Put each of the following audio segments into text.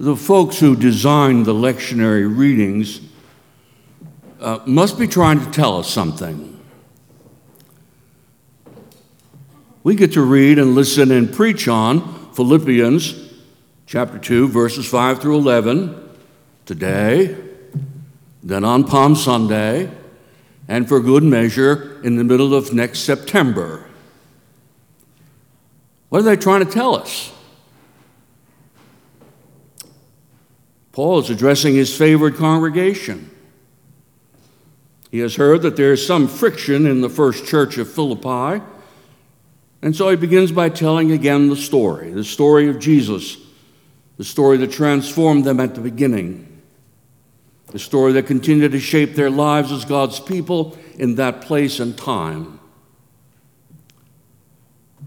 the folks who designed the lectionary readings uh, must be trying to tell us something. We get to read and listen and preach on Philippians chapter 2, verses 5 through 11 today, then on Palm Sunday, and for good measure in the middle of next September. What are they trying to tell us? Paul is addressing his favored congregation. He has heard that there is some friction in the first church of Philippi, and so he begins by telling again the story the story of Jesus, the story that transformed them at the beginning, the story that continued to shape their lives as God's people in that place and time.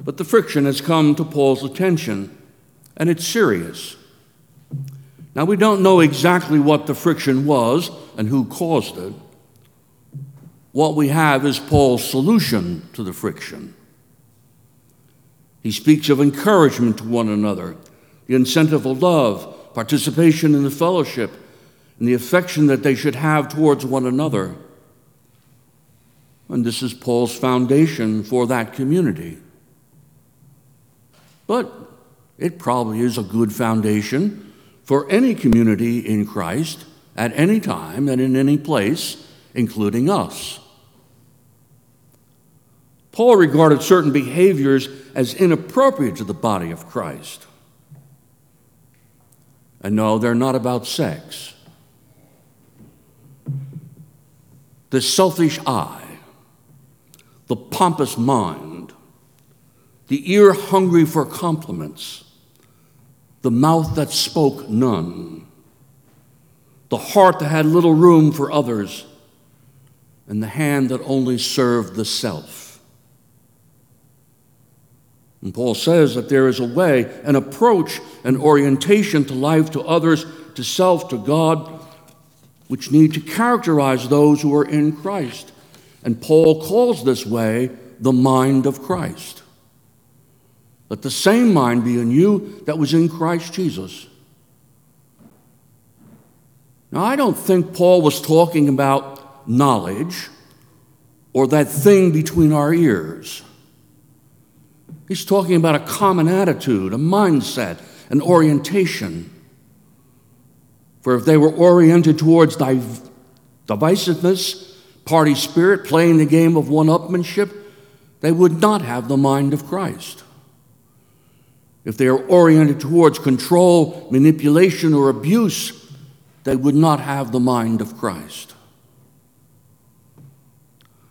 But the friction has come to Paul's attention, and it's serious. Now, we don't know exactly what the friction was and who caused it. What we have is Paul's solution to the friction. He speaks of encouragement to one another, the incentive of love, participation in the fellowship, and the affection that they should have towards one another. And this is Paul's foundation for that community. But it probably is a good foundation for any community in Christ at any time and in any place, including us. Paul regarded certain behaviors as inappropriate to the body of Christ. And no, they're not about sex. The selfish eye, the pompous mind, the ear hungry for compliments, the mouth that spoke none, the heart that had little room for others, and the hand that only served the self. And Paul says that there is a way, an approach, an orientation to life, to others, to self, to God, which need to characterize those who are in Christ. And Paul calls this way the mind of Christ. Let the same mind be in you that was in Christ Jesus. Now, I don't think Paul was talking about knowledge or that thing between our ears. He's talking about a common attitude, a mindset, an orientation. For if they were oriented towards div- divisiveness, party spirit, playing the game of one upmanship, they would not have the mind of Christ if they are oriented towards control, manipulation, or abuse, they would not have the mind of Christ.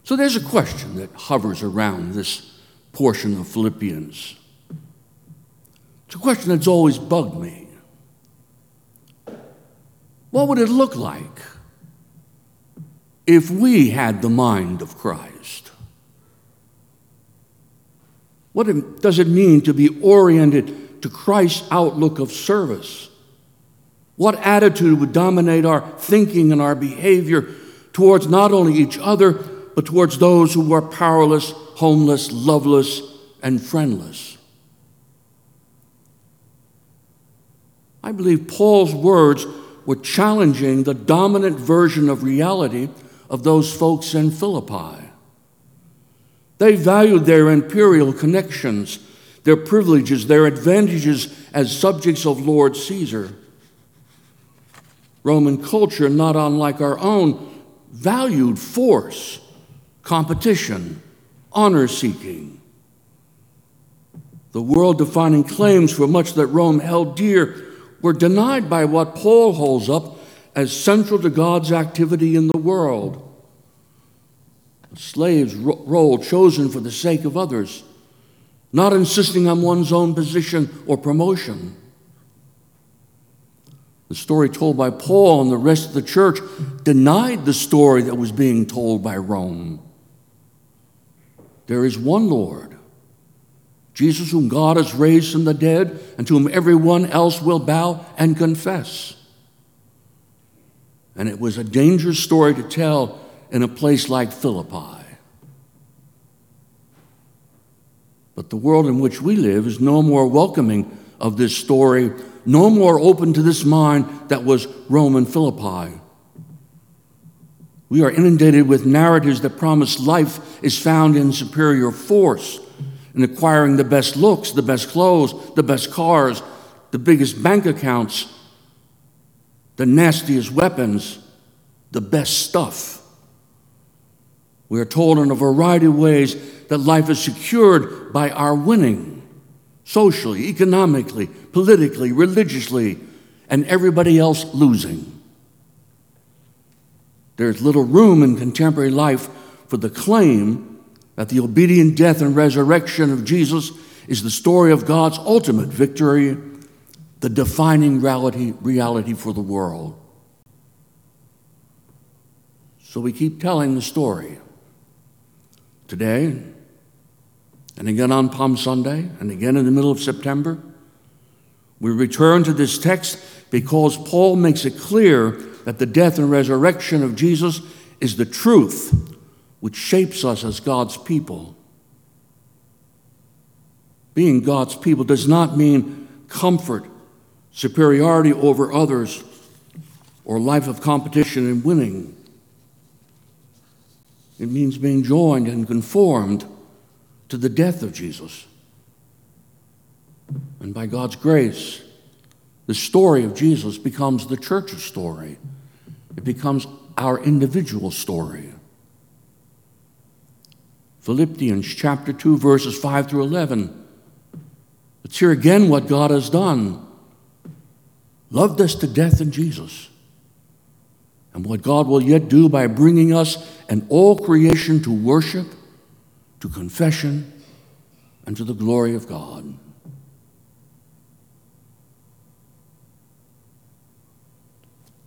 So there's a question that hovers around this portion of Philippians. It's a question that's always bugged me. What would it look like if we had the mind of Christ? What does it mean to be oriented to Christ's outlook of service? What attitude would dominate our thinking and our behavior towards not only each other, but towards those who are powerless, homeless, loveless, and friendless? I believe Paul's words were challenging the dominant version of reality of those folks in Philippi. They valued their imperial connections, their privileges, their advantages as subjects of Lord Caesar. Roman culture, not unlike our own, valued force, competition, honor seeking. The world defining claims for much that Rome held dear were denied by what Paul holds up as central to God's activity in the world slave's role chosen for the sake of others, not insisting on one's own position or promotion. The story told by Paul and the rest of the church denied the story that was being told by Rome. There is one Lord, Jesus, whom God has raised from the dead, and to whom everyone else will bow and confess. And it was a dangerous story to tell in a place like Philippi. But the world in which we live is no more welcoming of this story no more open to this mind that was Rome and Philippi. We are inundated with narratives that promise life is found in superior force, in acquiring the best looks, the best clothes, the best cars, the biggest bank accounts, the nastiest weapons, the best stuff. We are told in a variety of ways that life is secured by our winning socially, economically, politically, religiously, and everybody else losing. There's little room in contemporary life for the claim that the obedient death and resurrection of Jesus is the story of God's ultimate victory, the defining reality, reality for the world. So we keep telling the story. Today, and again on Palm Sunday, and again in the middle of September, we return to this text because Paul makes it clear that the death and resurrection of Jesus is the truth which shapes us as God's people. Being God's people does not mean comfort, superiority over others, or life of competition and winning. It means being joined and conformed to the death of Jesus. And by God's grace, the story of Jesus becomes the church's story. It becomes our individual story. Philippians chapter 2, verses 5 through 11. Let's hear again what God has done. Loved us to death in Jesus. And what God will yet do by bringing us and all creation to worship, to confession, and to the glory of God.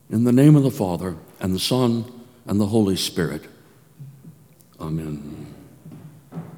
In the name of the Father, and the Son, and the Holy Spirit. Amen.